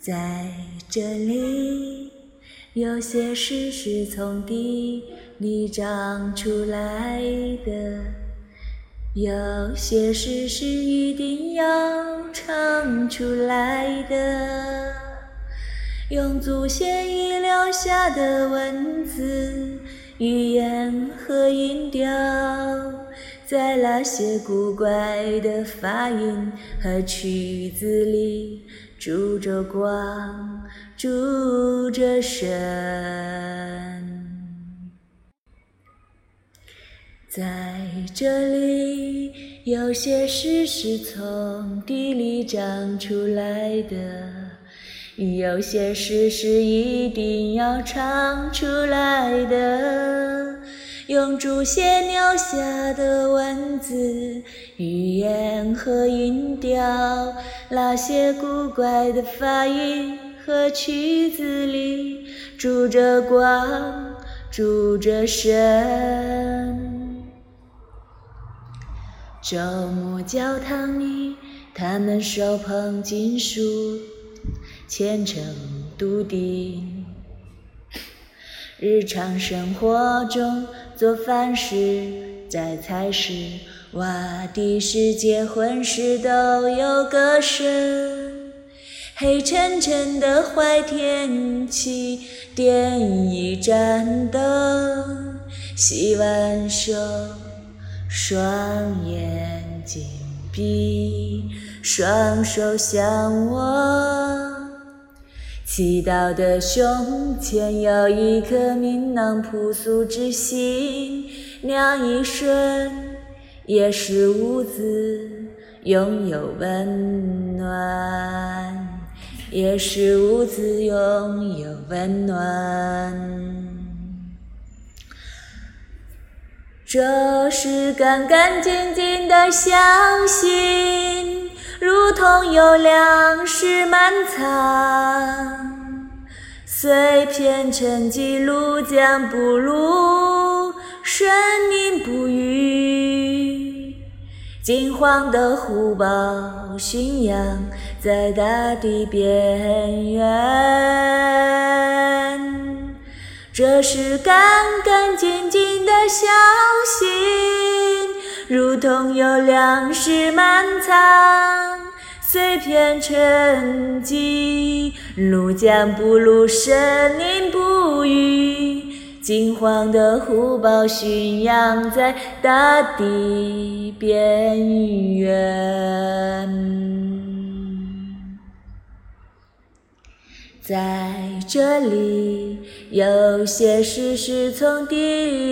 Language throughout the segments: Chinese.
在这里，有些事是从地里长出来的，有些事是一定要唱出来的。用祖先遗留下的文字、语言和音调，在那些古怪的发音和曲子里。住着光，住着神，在这里，有些事是从地里长出来的，有些事是一定要唱出来的。用祖先留下的文字、语言和音调，那些古怪的发音和曲子里，住着光，住着神。周末教堂里，他们手捧金属，虔诚笃定。日常生活中，做饭时、摘菜时、挖地时、结婚时都有歌声。黑沉沉的坏天气，点一盏灯，洗完手，双眼紧闭，双手相握。祈祷的胸前有一颗明朗朴素之心，那一瞬也是屋子拥有温暖，也是屋子拥有温暖。这是干干净净的相信。如同有粮食满仓，碎片沉积，路江不露，生命不语。金黄的虎豹驯养在大地边缘，这是干干净净的相信，如同有粮食满仓。碎片沉积，路江不露，生灵不语。金黄的虎豹驯养在大地边缘，在这里，有些事是从地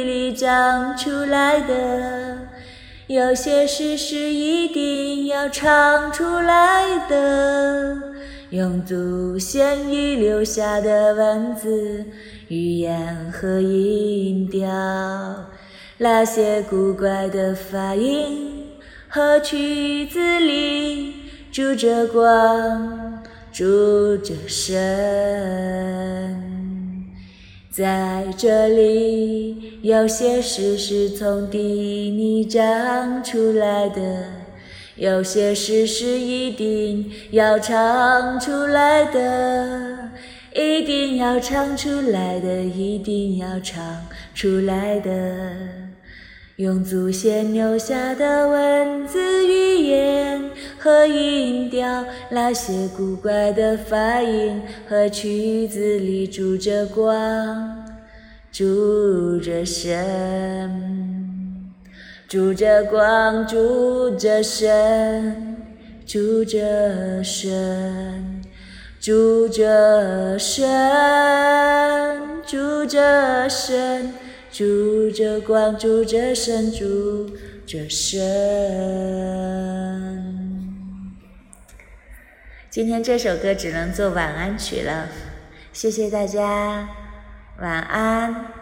里长出来的。有些事是一定要唱出来的，用祖先遗留下的文字、语言和音调，那些古怪的发音和曲子里，住着光，住着神。在这里，有些事是从地里长出来的，有些事是一定要唱出来的，一定要唱出来的，一定要唱出来的，用祖先留下的文字、语言。和音调，那些古怪的发音和曲子里住着光，住着神，住着光，住着神，住着神，住着神，住着神，住着光，住着神，住着神。今天这首歌只能做晚安曲了，谢谢大家，晚安。